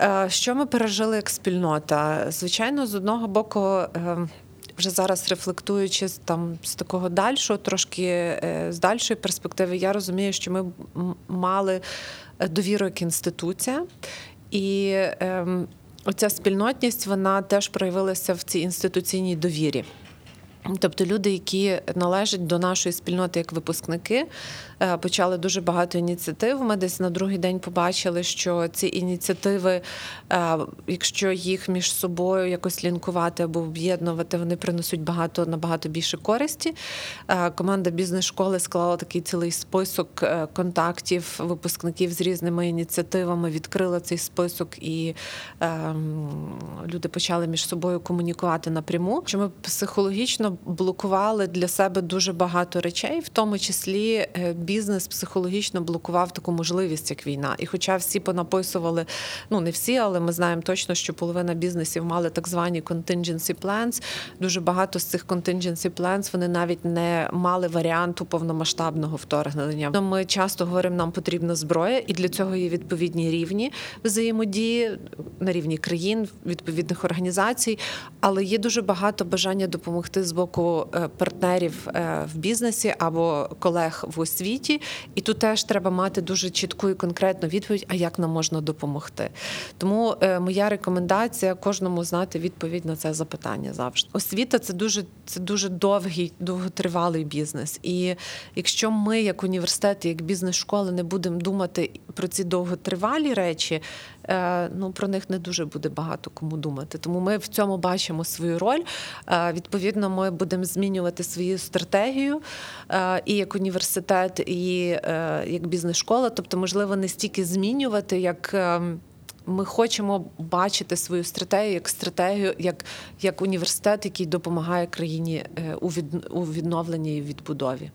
Е, Що ми пережили як спільнота? Звичайно, з одного боку. е, Вже зараз рефлектуючи там з такого дальшого, трошки е, з дальшої перспективи, я розумію, що ми мали довіру як інституція, і ем, оця спільнотність вона теж проявилася в цій інституційній довірі. Тобто люди, які належать до нашої спільноти як випускники, е, почали дуже багато ініціатив. Ми десь на другий день побачили, що ці ініціативи, е, якщо їх між собою якось лінкувати або об'єднувати, вони принесуть багато набагато більше користі. Е, Команда бізнес-школи склала такий цілий список контактів випускників з різними ініціативами, відкрила цей список, і ем, люди почали між собою комунікувати напряму. Що ми психологічно блокували для себе дуже багато речей, в тому числі е, бізнес психологічно блокував таку можливість, як війна. І хоча всі понаписували, ну не всі, але ми знаємо точно, що половина бізнесів мали так звані contingency plans. Дуже багато з цих contingency plans вони навіть не мали варіанту повномасштабного вторгнення. Ну, Ми часто говоримо, нам потрібна зброя, і для цього є відповідні рівні взаємодії на рівні країн, відповідних організацій. Але є дуже багато бажання допомогти з боку е, партнерів е, в бізнесі або колег в освіті. І тут теж треба мати дуже чітку і конкретну відповідь, а як нам можна допомогти. Тому е, моя рекомендація кожному знати відповідь на це запитання завжди. Освіта це дуже це дуже довгий, довготривалий бізнес. І якщо ми, як університет, як бізнес-школи, не будемо думати про ці довготривалі речі, ну про них не дуже буде багато кому думати. Тому ми в цьому бачимо свою роль. Е, Відповідно, ми будемо змінювати свою стратегію е, і як університет, і е, як бізнес-школа. Тобто, можливо, не стільки змінювати, як. Ми хочемо бачити свою стратегію як стратегію, як, як університет, який допомагає країні е, у відновленні і відбудові.